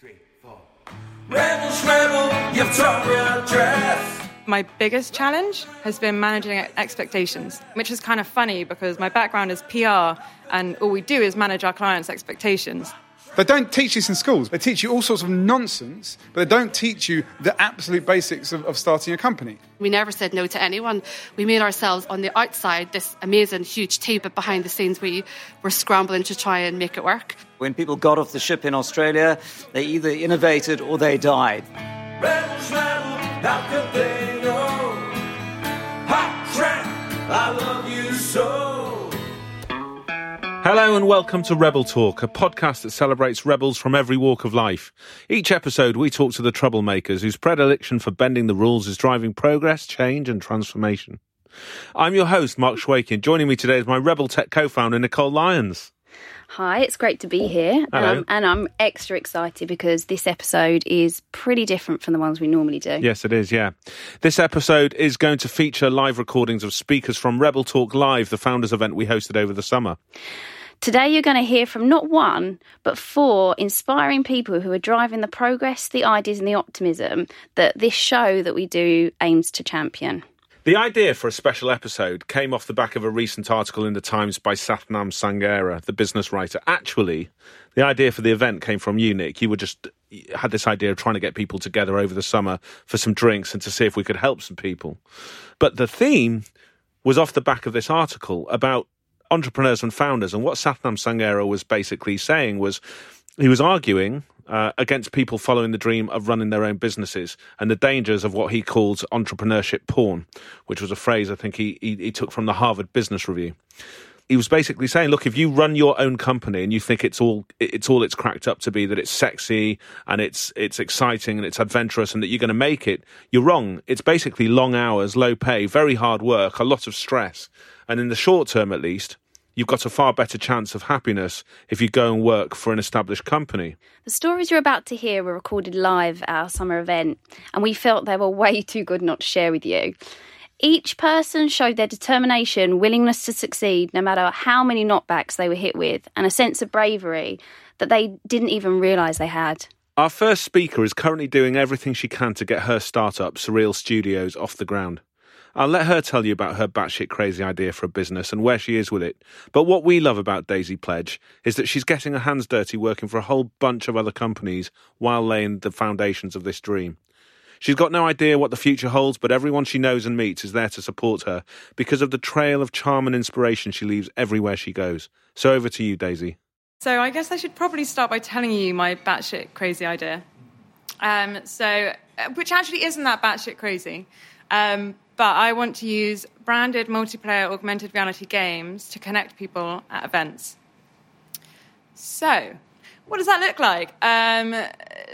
three, four. Rebel, you've dress. My biggest challenge has been managing expectations, which is kind of funny because my background is PR and all we do is manage our clients' expectations. They don't teach this in schools. They teach you all sorts of nonsense, but they don't teach you the absolute basics of, of starting a company. We never said no to anyone. We made ourselves on the outside this amazing, huge team, but behind the scenes, we were scrambling to try and make it work. When people got off the ship in Australia, they either innovated or they died. Rebels, rebel, Hello and welcome to Rebel Talk, a podcast that celebrates rebels from every walk of life. Each episode, we talk to the troublemakers whose predilection for bending the rules is driving progress, change, and transformation. I'm your host, Mark Schwakin. Joining me today is my Rebel Tech co-founder, Nicole Lyons. Hi, it's great to be here. Um, and I'm extra excited because this episode is pretty different from the ones we normally do. Yes, it is, yeah. This episode is going to feature live recordings of speakers from Rebel Talk Live, the founders event we hosted over the summer. Today, you're going to hear from not one, but four inspiring people who are driving the progress, the ideas, and the optimism that this show that we do aims to champion. The idea for a special episode came off the back of a recent article in the Times by Sathnam Sanghera, the business writer. Actually, the idea for the event came from you, Nick. You were just had this idea of trying to get people together over the summer for some drinks and to see if we could help some people. But the theme was off the back of this article about entrepreneurs and founders. And what Sathnam Sanghera was basically saying was he was arguing uh, against people following the dream of running their own businesses and the dangers of what he calls entrepreneurship porn, which was a phrase I think he, he, he took from the Harvard Business Review. He was basically saying, look, if you run your own company and you think it's all it's all it's cracked up to be, that it's sexy and it's it's exciting and it's adventurous and that you're going to make it, you're wrong. It's basically long hours, low pay, very hard work, a lot of stress, and in the short term, at least, you've got a far better chance of happiness if you go and work for an established company. The stories you're about to hear were recorded live at our summer event, and we felt they were way too good not to share with you. Each person showed their determination, willingness to succeed, no matter how many knockbacks they were hit with, and a sense of bravery that they didn't even realise they had. Our first speaker is currently doing everything she can to get her startup, Surreal Studios, off the ground. I'll let her tell you about her batshit crazy idea for a business and where she is with it. But what we love about Daisy Pledge is that she's getting her hands dirty working for a whole bunch of other companies while laying the foundations of this dream. She's got no idea what the future holds, but everyone she knows and meets is there to support her because of the trail of charm and inspiration she leaves everywhere she goes. So over to you, Daisy. So I guess I should probably start by telling you my batshit crazy idea. Um, so, uh, which actually isn't that batshit crazy. Um, but I want to use branded multiplayer augmented reality games to connect people at events. So, what does that look like? Um,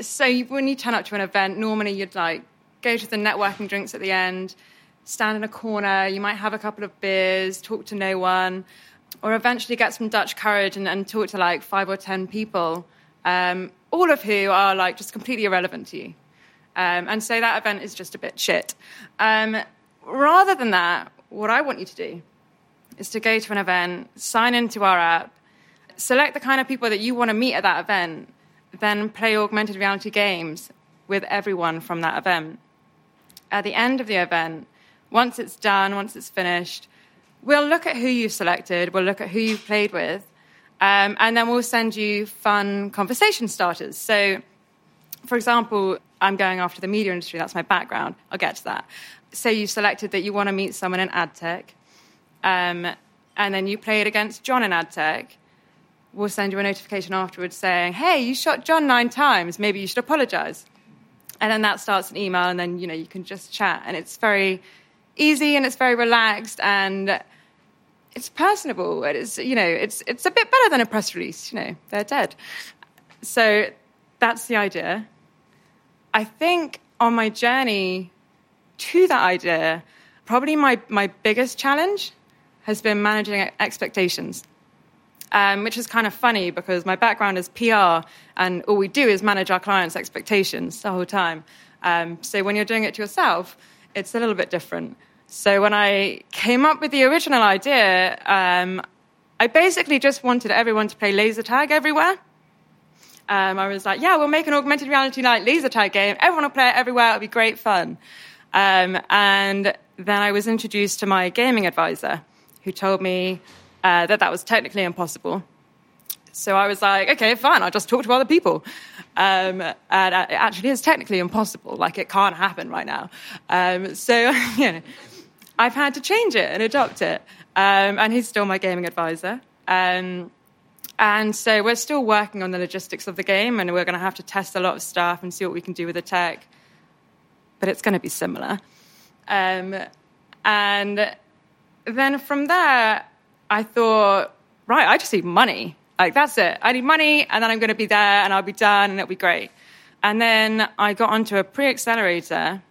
so, you, when you turn up to an event, normally you'd like go to the networking drinks at the end, stand in a corner, you might have a couple of beers, talk to no one, or eventually get some Dutch courage and, and talk to like five or ten people, um, all of who are like just completely irrelevant to you. Um, and so that event is just a bit shit. Um, rather than that, what I want you to do is to go to an event, sign into our app, select the kind of people that you want to meet at that event, then play augmented reality games with everyone from that event. At the end of the event, once it's done, once it's finished, we'll look at who you've selected, we'll look at who you've played with, um, and then we'll send you fun conversation starters. So, for example, I'm going after the media industry, that's my background. I'll get to that. So you selected that you want to meet someone in ad tech, um, and then you play it against John in ad tech. We'll send you a notification afterwards saying, hey, you shot John nine times, maybe you should apologize. And then that starts an email, and then you know you can just chat, and it's very easy and it's very relaxed and it's personable. It is, you know, it's it's a bit better than a press release. You know, they're dead. So that's the idea. I think on my journey to that idea, probably my, my biggest challenge has been managing expectations, um, which is kind of funny because my background is PR and all we do is manage our clients' expectations the whole time. Um, so when you're doing it to yourself, it's a little bit different. So when I came up with the original idea, um, I basically just wanted everyone to play laser tag everywhere. Um, I was like, yeah, we'll make an augmented reality like laser tag game. Everyone will play it everywhere. It'll be great fun. Um, and then I was introduced to my gaming advisor, who told me uh, that that was technically impossible. So I was like, okay, fine, I'll just talk to other people. Um, and it actually is technically impossible. Like, it can't happen right now. Um, so, you know, I've had to change it and adopt it. Um, and he's still my gaming advisor. Um, and so we're still working on the logistics of the game, and we're going to have to test a lot of stuff and see what we can do with the tech. But it's going to be similar. Um, and then from there, I thought, right, I just need money. Like, that's it. I need money, and then I'm going to be there, and I'll be done, and it'll be great. And then I got onto a pre accelerator,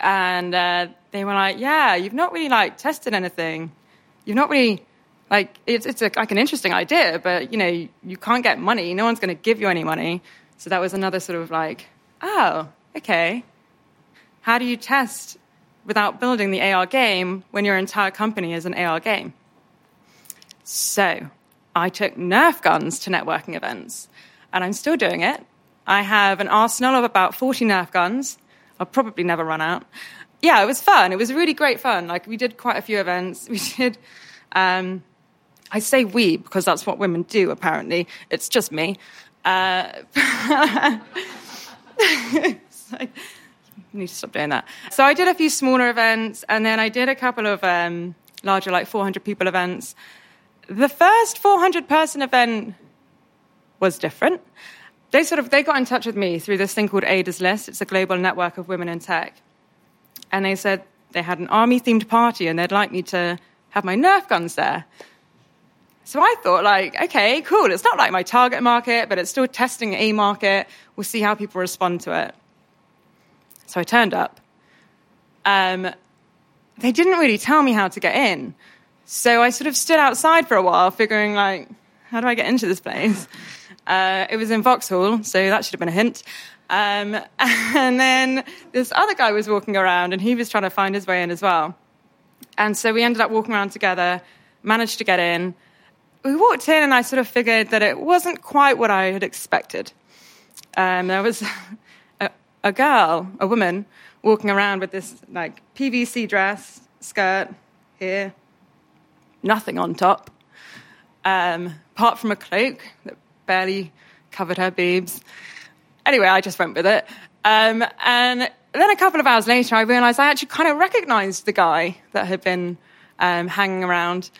and uh, they were like, yeah, you've not really like tested anything. You've not really like it's it's a, like an interesting idea, but you know you, can't get money. No one's going to give you any money. So that was another sort of like, oh, okay. How do you test without building the AR game when your entire company is an AR game? So I took Nerf guns to networking events, and I'm still doing it. I have an arsenal of about 40 Nerf guns. I'll probably never run out. Yeah, it was fun. It was really great fun. Like we did quite a few events. We did. Um, I say we because that's what women do. Apparently, it's just me. Uh, I need to stop doing that. So I did a few smaller events, and then I did a couple of um, larger, like 400 people events. The first 400 person event was different. They sort of they got in touch with me through this thing called Ada's List. It's a global network of women in tech, and they said they had an army themed party and they'd like me to have my Nerf guns there. So I thought, like, okay, cool. It's not like my target market, but it's still testing a market. We'll see how people respond to it. So I turned up. Um, they didn't really tell me how to get in. So I sort of stood outside for a while, figuring, like, how do I get into this place? Uh, it was in Vauxhall, so that should have been a hint. Um, and then this other guy was walking around, and he was trying to find his way in as well. And so we ended up walking around together, managed to get in we walked in and I sort of figured that it wasn't quite what I had expected. Um, there was a, a, girl, a woman, walking around with this like PVC dress, skirt here, nothing on top, um, apart from a cloak that barely covered her boobs. Anyway, I just went with it. Um, and then a couple of hours later, I realized I actually kind of recognized the guy that had been um, hanging around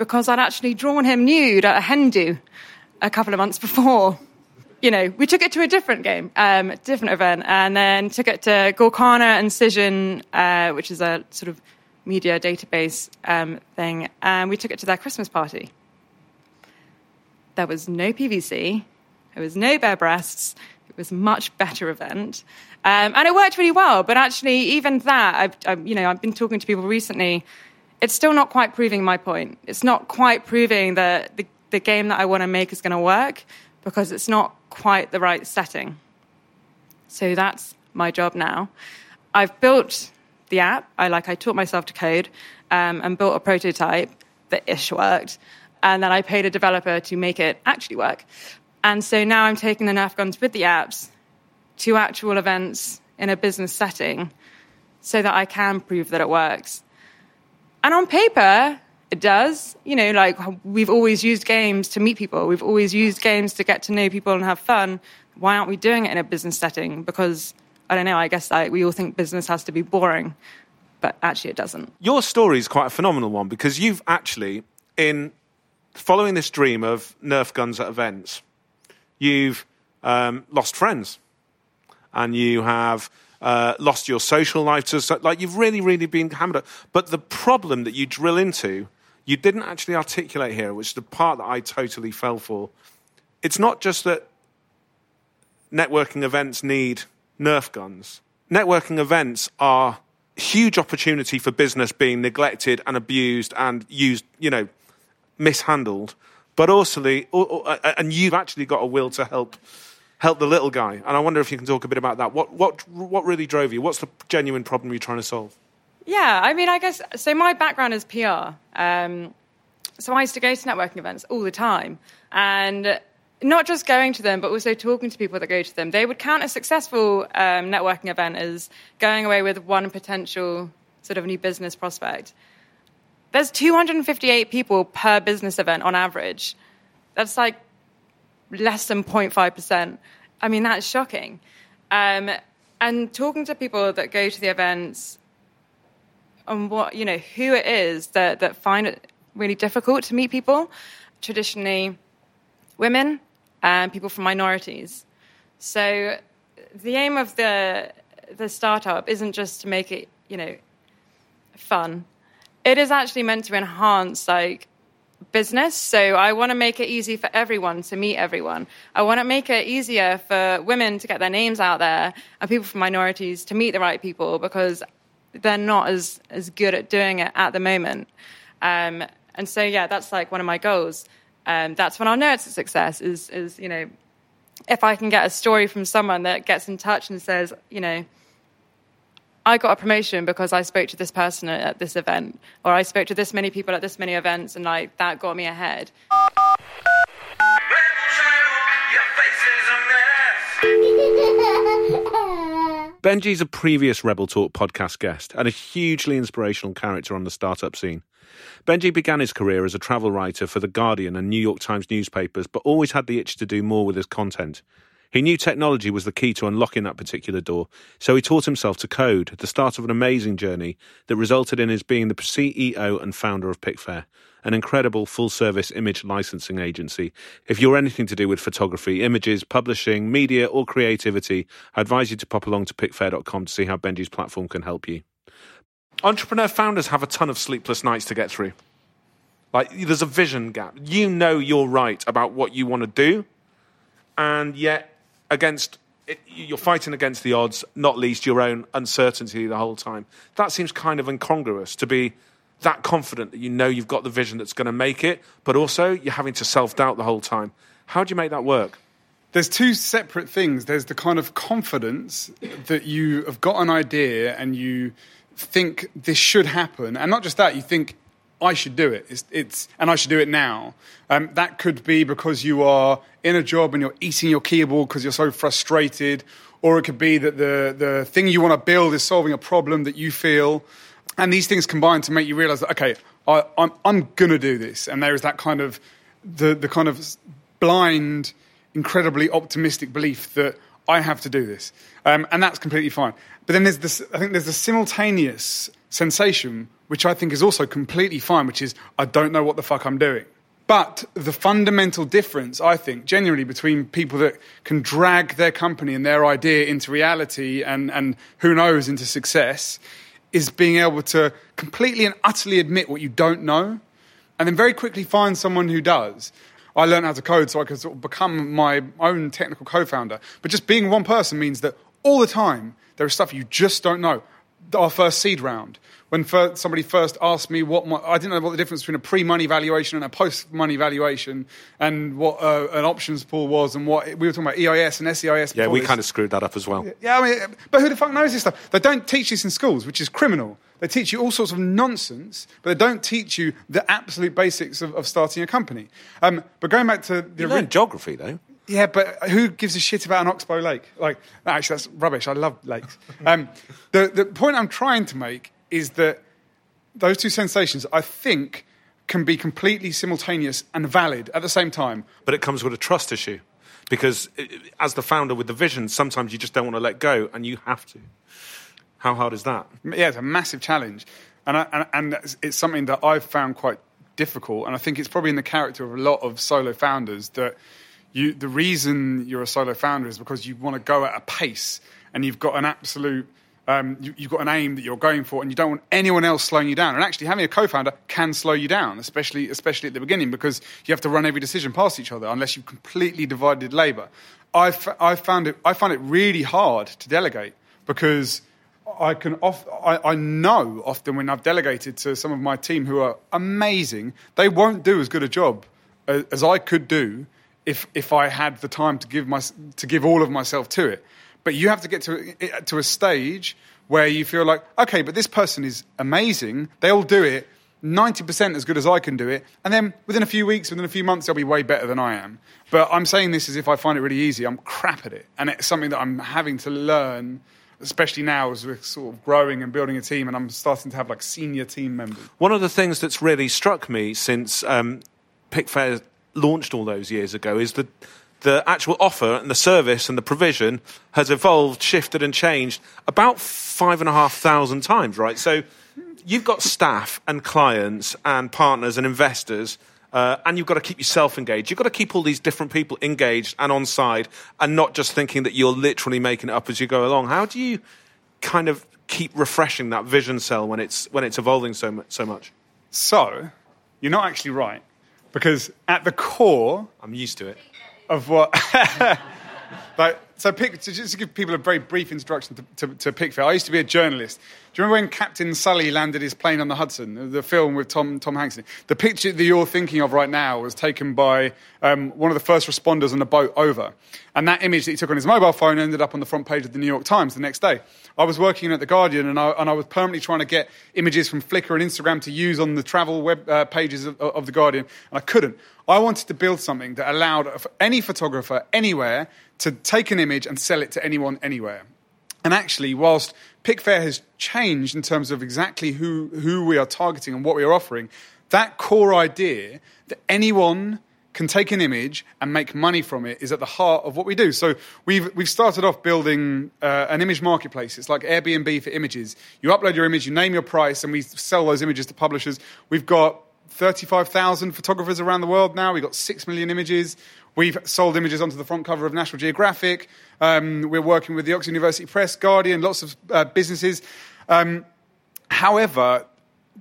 because I'd actually drawn him nude at a hen do a couple of months before. You know, we took it to a different game, um, different event, and then took it to Gorkana and Cision, uh, which is a sort of media database um, thing, and we took it to their Christmas party. There was no PVC, there was no bare breasts. It was a much better event, um, and it worked really well. But actually, even that, I've, I've, you know, I've been talking to people recently it's still not quite proving my point. It's not quite proving that the, the game that I want to make is going to work because it's not quite the right setting. So that's my job now. I've built the app. I like I taught myself to code um, and built a prototype that ish worked, and then I paid a developer to make it actually work. And so now I'm taking the Nerf guns with the apps to actual events in a business setting, so that I can prove that it works. And on paper, it does. You know, like we've always used games to meet people. We've always used games to get to know people and have fun. Why aren't we doing it in a business setting? Because I don't know. I guess like, we all think business has to be boring, but actually it doesn't. Your story is quite a phenomenal one because you've actually, in following this dream of Nerf guns at events, you've um, lost friends, and you have uh, lost your social life to like you've really, really been hammered. Up. But the problem that you drill into, you didn't actually articulate here, which is the part that I totally fell for. It's not just that networking events need Nerf guns. Networking events are huge opportunity for business being neglected and abused and used, you know, mishandled. But also, and you've actually got a will to help help the little guy. And I wonder if you can talk a bit about that. What, what, what really drove you? What's the genuine problem you're trying to solve? Yeah, I mean, I guess so. My background is PR. Um, so I used to go to networking events all the time. And not just going to them, but also talking to people that go to them. They would count a successful um, networking event as going away with one potential sort of new business prospect. There's 258 people per business event on average. That's like less than 0.5%. I mean, that's shocking. Um, and talking to people that go to the events and what, you know, who it is that, that find it really difficult to meet people, traditionally women and people from minorities. So the aim of the, the startup isn't just to make it, you know, fun. It is actually meant to enhance like business. So I want to make it easy for everyone to meet everyone. I want to make it easier for women to get their names out there and people from minorities to meet the right people because they're not as, as good at doing it at the moment. Um, and so, yeah, that's like one of my goals. Um, that's when I'll know it's a success is, is, you know, if I can get a story from someone that gets in touch and says, you know, I got a promotion because I spoke to this person at this event, or I spoke to this many people at this many events, and like that got me ahead. Benji's a previous Rebel Talk podcast guest and a hugely inspirational character on the startup scene. Benji began his career as a travel writer for The Guardian and New York Times newspapers, but always had the itch to do more with his content. He knew technology was the key to unlocking that particular door, so he taught himself to code, the start of an amazing journey that resulted in his being the CEO and founder of Picfair, an incredible full service image licensing agency. If you're anything to do with photography, images, publishing, media, or creativity, I advise you to pop along to picfair.com to see how Benji's platform can help you. Entrepreneur founders have a ton of sleepless nights to get through. Like, there's a vision gap. You know you're right about what you want to do, and yet against you're fighting against the odds, not least your own uncertainty the whole time. That seems kind of incongruous to be that confident that you know you've got the vision that's going to make it, but also you're having to self doubt the whole time. How do you make that work? There's two separate things. There's the kind of confidence that you have got an idea and you think this should happen, and not just that, you think I should do it. It's, it's and I should do it now. Um, that could be because you are in a job and you're eating your keyboard because you're so frustrated, or it could be that the the thing you want to build is solving a problem that you feel, and these things combine to make you realize that okay, I, I'm I'm gonna do this, and there is that kind of the the kind of blind, incredibly optimistic belief that I have to do this, um, and that's completely fine. But then there's this. I think there's a simultaneous sensation which I think is also completely fine, which is I don't know what the fuck I'm doing. But the fundamental difference, I think, genuinely between people that can drag their company and their idea into reality and, and who knows, into success, is being able to completely and utterly admit what you don't know and then very quickly find someone who does. I learned how to code so I could sort of become my own technical co founder. But just being one person means that all the time there is stuff you just don't know. Our first seed round, when first, somebody first asked me what my, I didn't know what the difference between a pre-money valuation and a post-money valuation, and what uh, an options pool was, and what we were talking about EIS and SEIS. Yeah, we this. kind of screwed that up as well. Yeah, I mean, but who the fuck knows this stuff? They don't teach this in schools, which is criminal. They teach you all sorts of nonsense, but they don't teach you the absolute basics of, of starting a company. Um, but going back to the You learned geography though. yeah, but who gives a shit about an oxbow lake? Like, actually, that's rubbish. I love lakes. Um, the, the point I'm trying to make is that those two sensations, I think, can be completely simultaneous and valid at the same time. but it comes with a trust issue because as the founder with the vision sometimes you just don't want to let go and you have to how hard is that Yeah, it's a massive challenge, and I, and, and it's- it's something that I've found quite difficult. And I think it's probably in the character of a lot of solo founders that you the reason you're a solo founder is because you want to go at a pace and you've got an absolute. Um, you, you've got an aim that you're going for, and you don't want anyone else slowing you down. And actually, having a co-founder can slow you down, especially especially at the beginning, because you have to run every decision past each other unless you've completely divided labour. I've found it I find it really hard to delegate because I can off, I, I know often when I've delegated to some of my team who are amazing, they won't do as good a job as, as I could do if if I had the time to give my to give all of myself to it. But you have to get to to a stage where you feel like, okay, but this person is amazing. They all do it 90% as good as I can do it. And then within a few weeks, within a few months, they'll be way better than I am. But I'm saying this as if I find it really easy. I'm crap at it. And it's something that I'm having to learn, especially now as we're sort of growing and building a team and I'm starting to have like senior team members. One of the things that's really struck me since um, Picfair launched all those years ago is that the actual offer and the service and the provision has evolved, shifted, and changed about five and a half thousand times, right? So you've got staff and clients and partners and investors. Uh, and you've got to keep yourself engaged. You've got to keep all these different people engaged and on side, and not just thinking that you're literally making it up as you go along. How do you kind of keep refreshing that vision cell when it's when it's evolving so so much? So, you're not actually right. Because at the core I'm used to it. Of what. like, so, pick, to just give people a very brief introduction to, to, to Picfair, I used to be a journalist. Do you remember when Captain Sully landed his plane on the Hudson, the film with Tom, Tom Hanks? The picture that you're thinking of right now was taken by um, one of the first responders on a boat over. And that image that he took on his mobile phone ended up on the front page of the New York Times the next day. I was working at The Guardian and I, and I was permanently trying to get images from Flickr and Instagram to use on the travel web uh, pages of, of The Guardian, and I couldn't. I wanted to build something that allowed any photographer anywhere to take an image and sell it to anyone anywhere. And actually, whilst Picfair has changed in terms of exactly who, who we are targeting and what we are offering, that core idea that anyone can take an image and make money from it is at the heart of what we do. So we've, we've started off building uh, an image marketplace. It's like Airbnb for images. You upload your image, you name your price, and we sell those images to publishers. We've got 35,000 photographers around the world now. We've got 6 million images. We've sold images onto the front cover of National Geographic. Um, we're working with the Oxford University Press, Guardian, lots of uh, businesses. Um, however,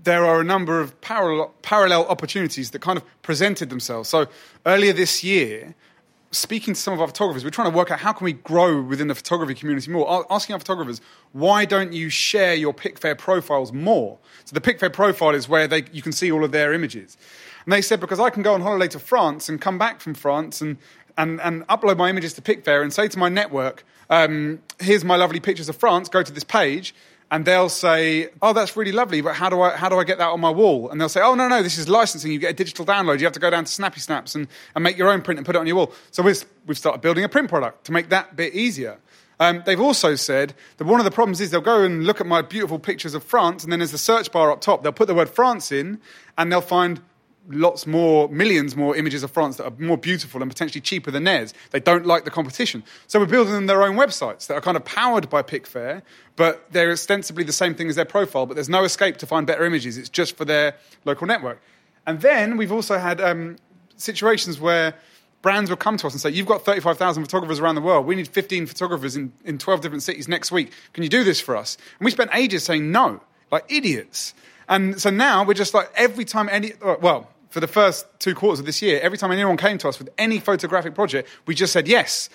there are a number of parallel, parallel opportunities that kind of presented themselves. So earlier this year, speaking to some of our photographers, we're trying to work out how can we grow within the photography community more. Asking our photographers, why don't you share your Picfair profiles more? So the Picfair profile is where they, you can see all of their images. And they said, because I can go on holiday to France and come back from France and, and, and upload my images to Picfair and say to my network, um, here's my lovely pictures of France, go to this page. And they'll say, "Oh, that's really lovely, but how do I how do I get that on my wall?" And they'll say, "Oh, no, no, this is licensing. You get a digital download. You have to go down to Snappy Snaps and, and make your own print and put it on your wall." So we've we've started building a print product to make that bit easier. Um, they've also said that one of the problems is they'll go and look at my beautiful pictures of France, and then there's the search bar up top. They'll put the word France in, and they'll find lots more, millions more images of France that are more beautiful and potentially cheaper than theirs. They don't like the competition. So we're building them their own websites that are kind of powered by Picfair, but they're ostensibly the same thing as their profile, but there's no escape to find better images. It's just for their local network. And then we've also had um, situations where brands will come to us and say, You've got 35,000 photographers around the world. We need 15 photographers in, in 12 different cities next week. Can you do this for us? And we spent ages saying no, like idiots. And so now we're just like, every time any, uh, well, for the first two quarters of this year, every time anyone came to us with any photographic project, we just said yes,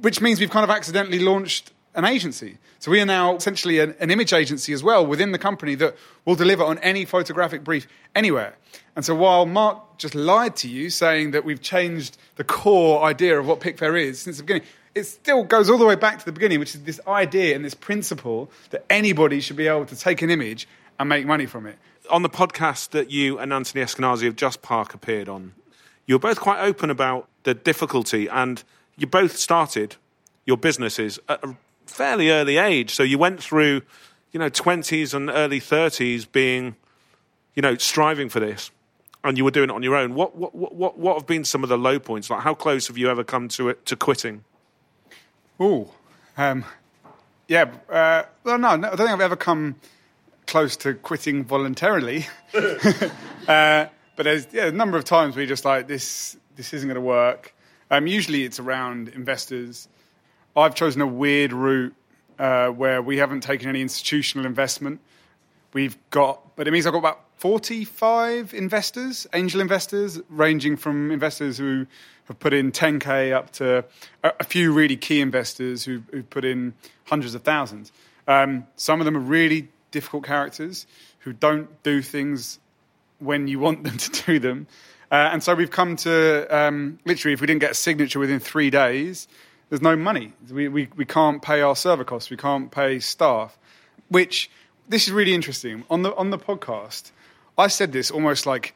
which means we've kind of accidentally launched an agency. So we are now essentially an, an, image agency as well within the company that will deliver on any photographic brief anywhere. And so while Mark just lied to you saying that we've changed the core idea of what Picfair is since the beginning, it still goes all the way back to the beginning, which is this idea and this principle that anybody should be able to take an image and make money from it. On the podcast that you and Anthony Eskinazi of JustPark appeared on, you were both quite open about the difficulty, and you both started your businesses at a fairly early age. So you went through, you know, 20s and early 30s being, you know, striving for this, and you were doing it on your own. What, what, what, what have been some of the low points? Like, how close have you ever come to it, to quitting? Ooh, um, yeah. Uh, well, no, no, I don't think I've ever come close to quitting voluntarily. uh, but there's yeah, a number of times you're just like, this, this isn't going to work. Um, usually it's around investors. I've chosen a weird route uh, where we haven't taken any institutional investment. We've got, but it means I've got about 45 investors, angel investors, ranging from investors who have put in 10k up to a, few really key investors who, who've put in hundreds of thousands. Um, some of them are really difficult characters who don't do things when you want them to do them. Uh, and so we've come to um, literally, if we didn't get a signature within three days, there's no money. We, we, we can't pay our server costs, we can't pay staff, which this is really interesting. On the, on the podcast, I said this almost like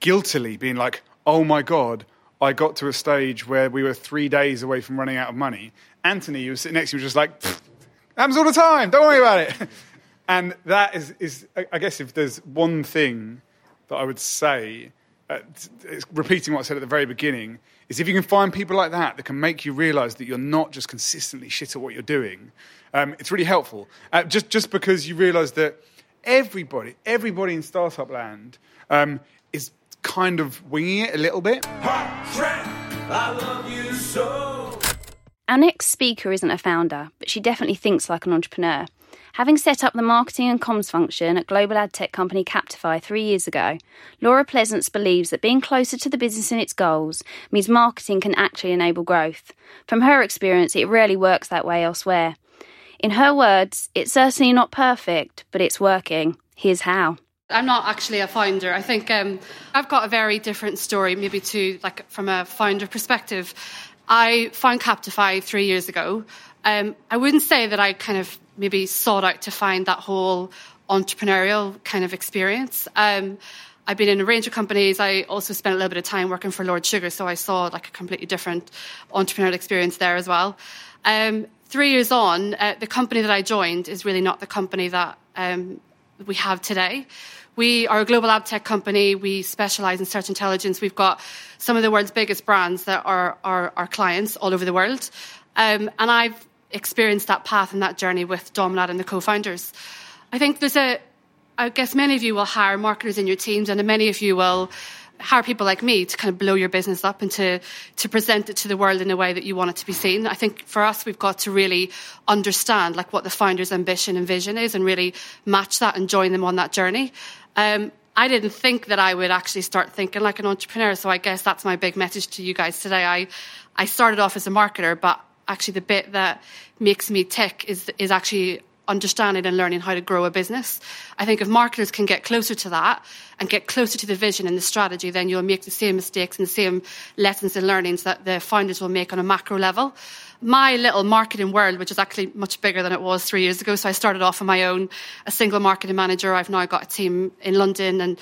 guiltily, being like, "Oh my god." I got to a stage where we were three days away from running out of money. Anthony, who was sitting next to me, was just like, "Pfft, happens all the time. Don't worry about it. And that is, is I- I guess, if there's one thing that I would say, uh, it's repeating what I said at the very beginning, is if you can find people like that that can make you realize that you're not just consistently shit at what you're doing, um, it's really helpful. Uh, just, just because you realize that everybody, everybody in startup land um, is kind of winging it a little bit. Hot track, I love you so. Our next speaker isn't a founder, but she definitely thinks like an entrepreneur. Having set up the marketing and comms function at global ad tech company Captify three years ago, Laura Pleasance believes that being closer to the business and its goals means marketing can actually enable growth. From her experience, it rarely works that way elsewhere. In her words, it's certainly not perfect, but it's working. Here's how. I'm not actually a founder. I think um, I've got a very different story, maybe to like from a founder perspective. I found Captify three years ago. Um, I wouldn't say that I kind of maybe sought out to find that whole entrepreneurial kind of experience. Um, I've been in a range of companies. I also spent a little bit of time working for Lord Sugar, so I saw like a completely different entrepreneurial experience there as well. Um, three years on, uh, the company that I joined is really not the company that um, we have today. We are a global ad tech company. We specialize in search intelligence. We've got some of the world's biggest brands that are our, clients all over the world. Um, and I've experienced that path and that journey with Domnat and the co-founders. I think there's a, I guess many of you will hire marketers in your teams and many of you will hire people like me to kind of blow your business up and to, to present it to the world in a way that you want it to be seen. I think for us, we've got to really understand like what the founder's ambition and vision is and really match that and join them on that journey. Um, I didn't think that I would actually start thinking like an entrepreneur. So I guess that's my big message to you guys today. I, I started off as a marketer, but actually the bit that makes me tick is, is actually understanding and learning how to grow a business. I think if marketers can get closer to that and get closer to the vision and the strategy, then you'll make the same mistakes and the same lessons and learnings that the founders will make on a macro level. My little marketing world, which is actually much bigger than it was three years ago, so I started off on my own, a single marketing manager. I've now got a team in London and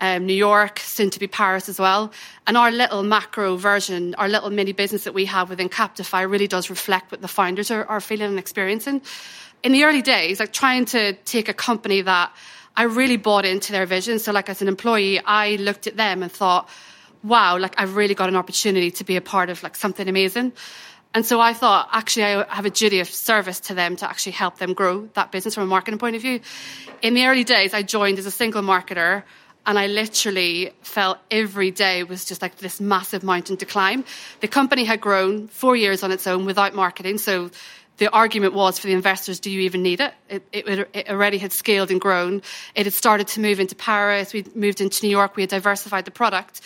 um, New York, soon to be Paris as well. And our little macro version, our little mini business that we have within Captify really does reflect what the founders are, are feeling and experiencing. In the early days, like trying to take a company that I really bought into their vision. So, like as an employee, I looked at them and thought, wow, like I've really got an opportunity to be a part of like something amazing. And so I thought, actually, I have a duty of service to them to actually help them grow that business from a marketing point of view. In the early days, I joined as a single marketer and I literally felt every day was just like this massive mountain to climb. The company had grown four years on its own without marketing. So the argument was for the investors, do you even need it? It, it? it, already had scaled and grown. It had started to move into Paris. We moved into New York. We had diversified the product.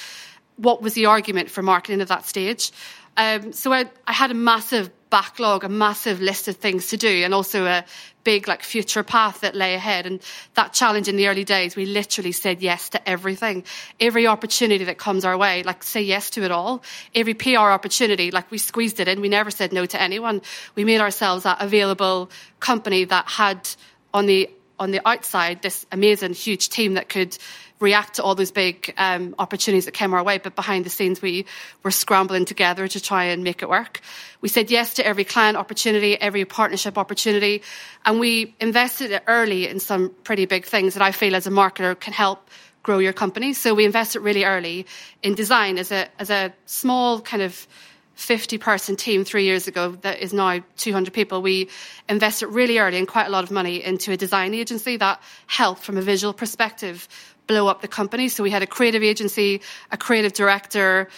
What was the argument for marketing at that stage? Um, so I, I had a massive backlog, a massive list of things to do, and also a big like future path that lay ahead. And that challenge in the early days, we literally said yes to everything, every opportunity that comes our way. Like say yes to it all. Every PR opportunity, like we squeezed it in. We never said no to anyone. We made ourselves that available company that had on the on the outside this amazing huge team that could react to all those big um, opportunities that came our way. But behind the scenes, we were scrambling together to try and make it work. We said yes to every client opportunity, every partnership opportunity, and we invested early in some pretty big things that I feel as a marketer can help grow your company. So we invested really early in design as a as a small kind of 50 person team three years ago that is now 200 people. We invested really early and quite a lot of money into a design agency that helped from a visual perspective blow up the company. So we had a creative agency, a creative director,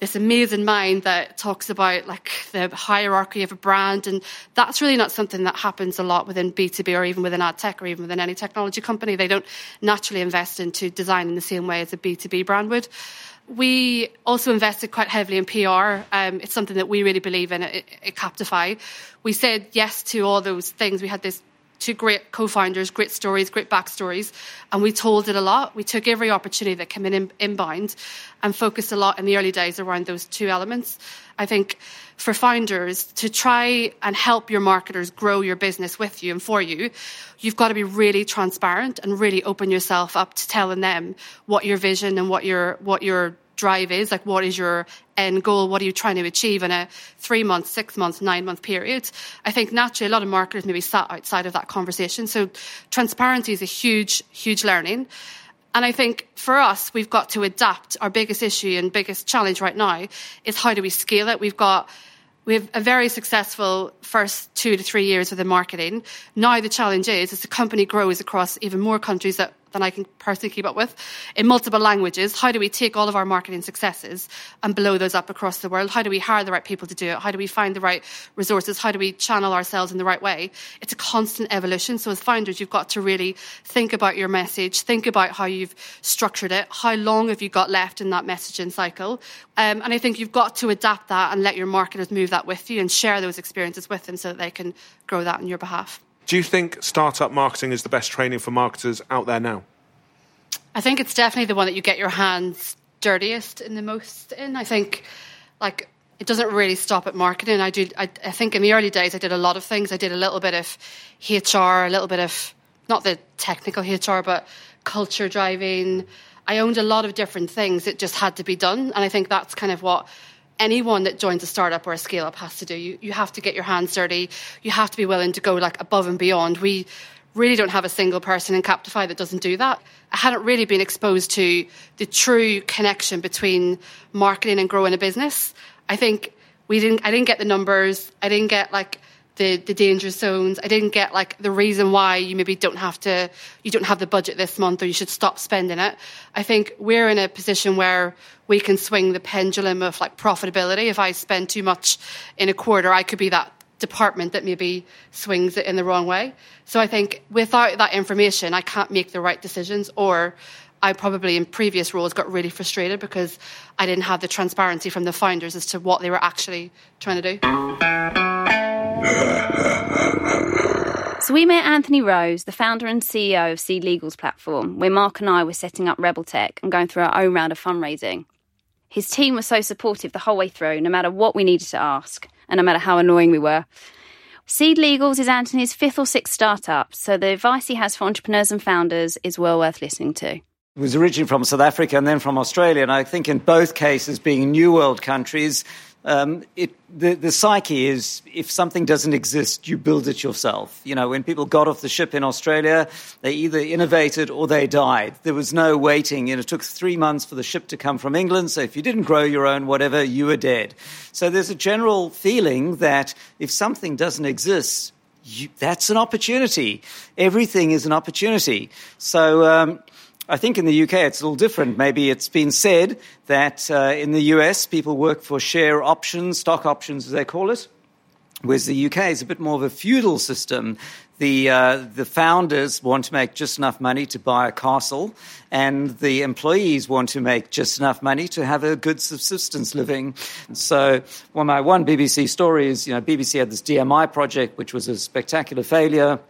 this amazing mind that talks about like the hierarchy of a brand. And that's really not something that happens a lot within B2B or even within ad tech or even within any technology company. They don't naturally invest into design in the same way as a B2B brand would. We also invested quite heavily in PR. Um, it's something that we really believe in at, at Captify. We said yes to all those things. We had this two great co-founders, great stories, great backstories, and we told it a lot. We took every opportunity that came in, in inbound and focused a lot in the early days around those two elements. I think for founders to try and help your marketers grow your business with you and for you, you've got to be really transparent and really open yourself up to telling them what your vision and what your what your drive is. Like, what is your end goal? What are you trying to achieve in a three month, six month, nine month period? I think naturally a lot of marketers maybe sat outside of that conversation. So transparency is a huge, huge learning. And I think for us, we've got to adapt. Our biggest issue and biggest challenge right now is how do we scale it? We've got we have a very successful first two to three years within marketing. Now the challenge is as the company grows across even more countries that than I can personally keep up with in multiple languages. How do we take all of our marketing successes and blow those up across the world? How do we hire the right people to do it? How do we find the right resources? How do we channel ourselves in the right way? It's a constant evolution. So as founders, you've got to really think about your message, think about how you've structured it, how long have you got left in that messaging cycle. Um, and I think you've got to adapt that and let your marketers move that with you and share those experiences with them so that they can grow that on your behalf. Do you think startup marketing is the best training for marketers out there now? I think it's definitely the one that you get your hands dirtiest in the most in. I think, like, it doesn't really stop at marketing. I do. I, I, think in the early days, I did a lot of things. I did a little bit of HR, a little bit of not the technical HR, but culture driving. I owned a lot of different things It just had to be done, and I think that's kind of what anyone that joins a startup or a scale up has to do. You you have to get your hands dirty. You have to be willing to go like above and beyond. We really don't have a single person in Captify that doesn't do that. I hadn't really been exposed to the true connection between marketing and growing a business. I think we didn't I didn't get the numbers. I didn't get like the, the zones. I didn't get like the reason why you maybe don't have to you don't have the budget this month or you should stop spending it. I think we're in a position where we can swing the pendulum of like profitability. If I spend too much in a quarter, I could be that department that maybe swings it in the wrong way. So I think without that information, I can't make the right decisions or I probably in previous roles got really frustrated because I didn't have the transparency from the founders as to what they were actually trying to do. So we met Anthony Rose, the founder and CEO of Seed Legal's platform, where Mark and I were setting up Rebel Tech and going through our own round of fundraising. His team was so supportive the whole way through, no matter what we needed to ask and no matter how annoying we were. SeedLegals is Anthony's fifth or sixth startup, so the advice he has for entrepreneurs and founders is well worth listening to. Was originally from South Africa and then from Australia, and I think in both cases, being New World countries, um, it, the, the psyche is if something doesn't exist, you build it yourself. You know, when people got off the ship in Australia, they either innovated or they died. There was no waiting. Know, it took three months for the ship to come from England, so if you didn't grow your own whatever, you were dead. So there's a general feeling that if something doesn't exist, you, that's an opportunity. Everything is an opportunity. So, um, I think in the UK it's a little different. Maybe it's been said that uh, in the US people work for share options, stock options as they call it, whereas the UK is a bit more of a feudal system. The, uh, the founders want to make just enough money to buy a castle, and the employees want to make just enough money to have a good subsistence living. So, well, my one BBC story is, you know, BBC had this DMI project, which was a spectacular failure,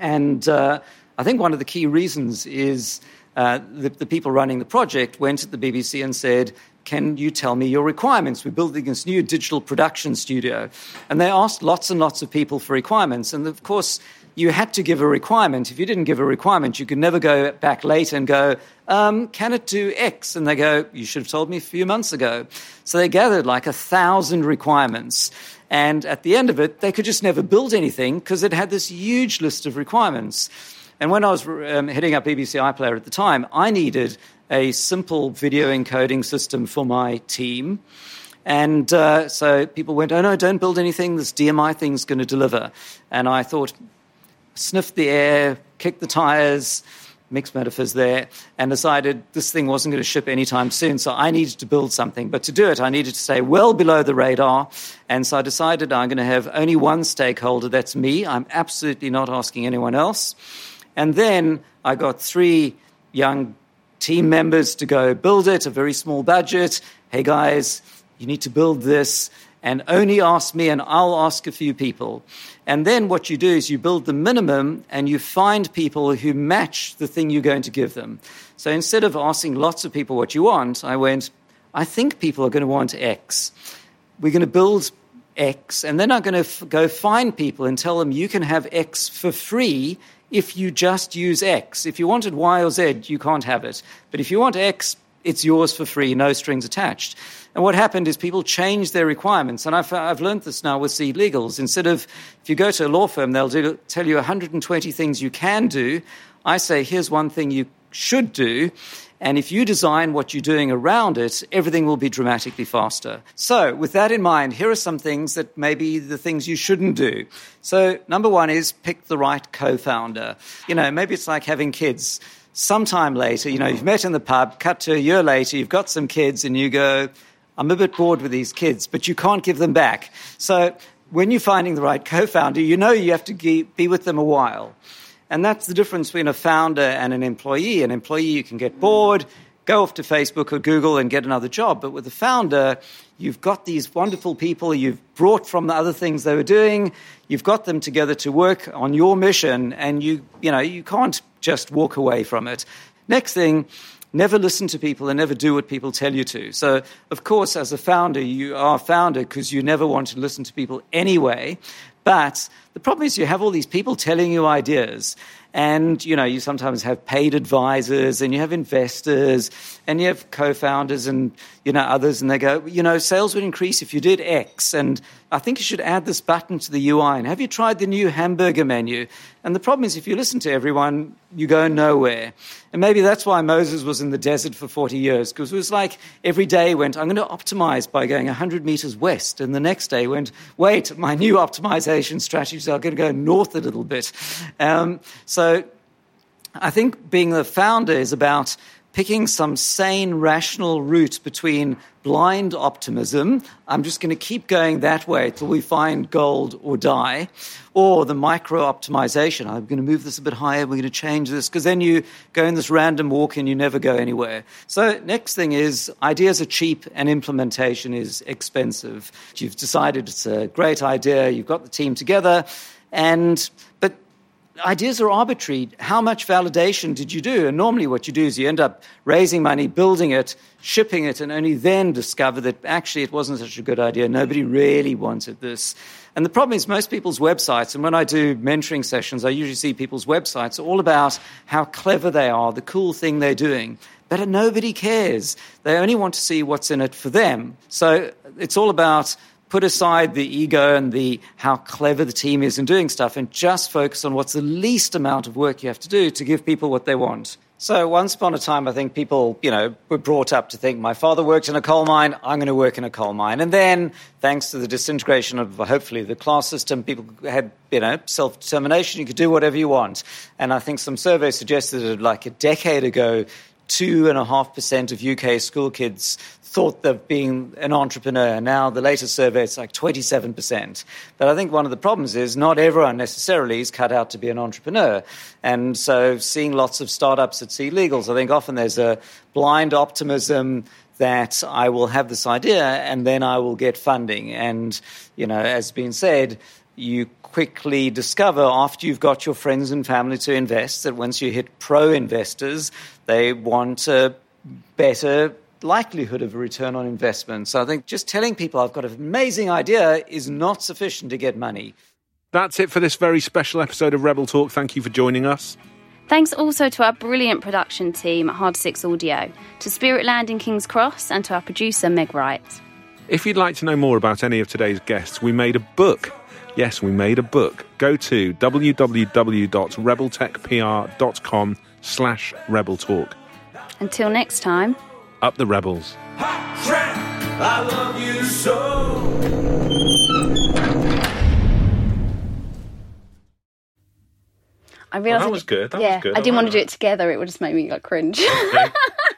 and uh, I think one of the key reasons is uh, the, the, people running the project went to the BBC and said, Can you tell me your requirements? We're building this new digital production studio. And they asked lots and lots of people for requirements. And of course, you had to give a requirement. If you didn't give a requirement, you could never go back later and go, um, Can it do X? And they go, You should have told me a few months ago. So they gathered like a thousand requirements. And at the end of it, they could just never build anything because it had this huge list of requirements. And when I was um, up BBC iPlayer at the time, I needed a simple video encoding system for my team. And uh, so people went, oh no, don't build anything, this DMI thing's going to deliver. And I thought, sniffed the air, kicked the tires, mixed metaphors there, and decided this thing wasn't going to ship anytime soon. So I needed to build something. But to do it, I needed to stay well below the radar. And so I decided I'm going to have only one stakeholder, that's me. I'm absolutely not asking anyone else. And then I got three young team members to go build it, a very small budget. Hey guys, you need to build this. and only ask me, and I'll ask a few people. And then what you do is you build the minimum and you find people who match the thing you're going to give them. So instead of asking lots of people what you want, I went, I think people are going to want X. We're going to build X, and then I'm going to f- go find people and tell them you can have X for free if you just use X. If you wanted Y or Z, you can't have it. But if you want X, it's yours for free, no strings attached. And what happened is people changed their requirements. And I've, I've learned this now with SeedLegals. Instead of, if you go to a law firm, they'll do, tell you 120 things you can do. I say, here's one thing you should do. And if you design what you're doing around it, everything will be dramatically faster. So, with that in mind, here are some things that maybe the things you shouldn't do. So, number one is pick the right co founder. You know, maybe it's like having kids. Sometime later, you know, you've met in the pub, cut to a year later, you've got some kids, and you go, I'm a bit bored with these kids, but you can't give them back. So, when you're finding the right co founder, you know you have to be with them a while. And that's the difference between a founder and an employee. An employee, you can get bored, go off to Facebook or Google and get another job. But with a founder, you've got these wonderful people you've brought from the other things they were doing. You've got them together to work on your mission, and you, you know, you can't just walk away from it. Next thing, never listen to people and never do what people tell you to. So, of course, as a founder, you are a founder because you never want to listen to people anyway. But the problem is you have all these people telling you ideas. And, you know, you sometimes have paid advisors and you have investors and you have co-founders and, you know, others. And they go, you know, sales would increase if you did X. And I think you should add this button to the UI. And have you tried the new hamburger menu? And the problem is if you listen to everyone, you go nowhere. And maybe that's why Moses was in the desert for 40 years, because it was like every day went, I'm going to optimize by going 100 meters west. And the next day went, wait, my new optimization strategies are going to go north a little bit. Um, I think being a founder is about picking some sane, rational route between blind optimism, I'm just going to keep going that way till we find gold or die, or the micro optimization. I'm going to move this a bit higher, we're going to change this, because then you go in this random walk and you never go anywhere. So, next thing is ideas are cheap and implementation is expensive. You've decided it's a great idea, you've got the team together, and but ideas are arbitrary. How much validation did you do? And normally, what you do is you end up raising money, building it, shipping it, and only then discover that actually it wasn't such a good idea. Nobody really wanted this. And the problem is, most people's websites, and when I do mentoring sessions, I usually see people's websites all about how clever they are, the cool thing they're doing. But nobody cares. They only want to see what's in it for them. So it's all about put aside the ego and the how clever the team is in doing stuff and just focus on what's the least amount of work you have to do to give people what they want. So once upon a time, I think people, you know, were brought up to think my father worked in a coal mine, I'm going to work in a coal mine. And then, thanks to the disintegration of hopefully the class system, people had, you know, self-determination. You could do whatever you want. And I think some surveys suggested that like a decade ago, two and a half percent of UK school kids thought of being an entrepreneur. Now, the latest survey, it's like 27%. But I think one of the problems is not everyone necessarily is cut out to be an entrepreneur. And so, seeing lots of startups at SeedLegals, I think often there's a blind optimism that I will have this idea and then I will get funding. And, you know, as been said, you quickly discover after you've got your friends and family to invest that once you hit pro investors, they want a better likelihood of a return on investment. So I think just telling people I've got an amazing idea is not sufficient to get money. That's it for this very special episode of Rebel Talk. Thank you for joining us. Thanks also to our brilliant production team at Hard Six Audio, to Spiritland in King's Cross, and to our producer Meg Wright. If you'd like to know more about any of today's guests, we made a book. Yes, we made a book. Go to www.rebeltechpr.com slash rebel talk. Until next time. Up the rebels. I love you so. I realised that was good. That was yeah, good. I I didn't want to do it together. It would just make me like cringe. Okay.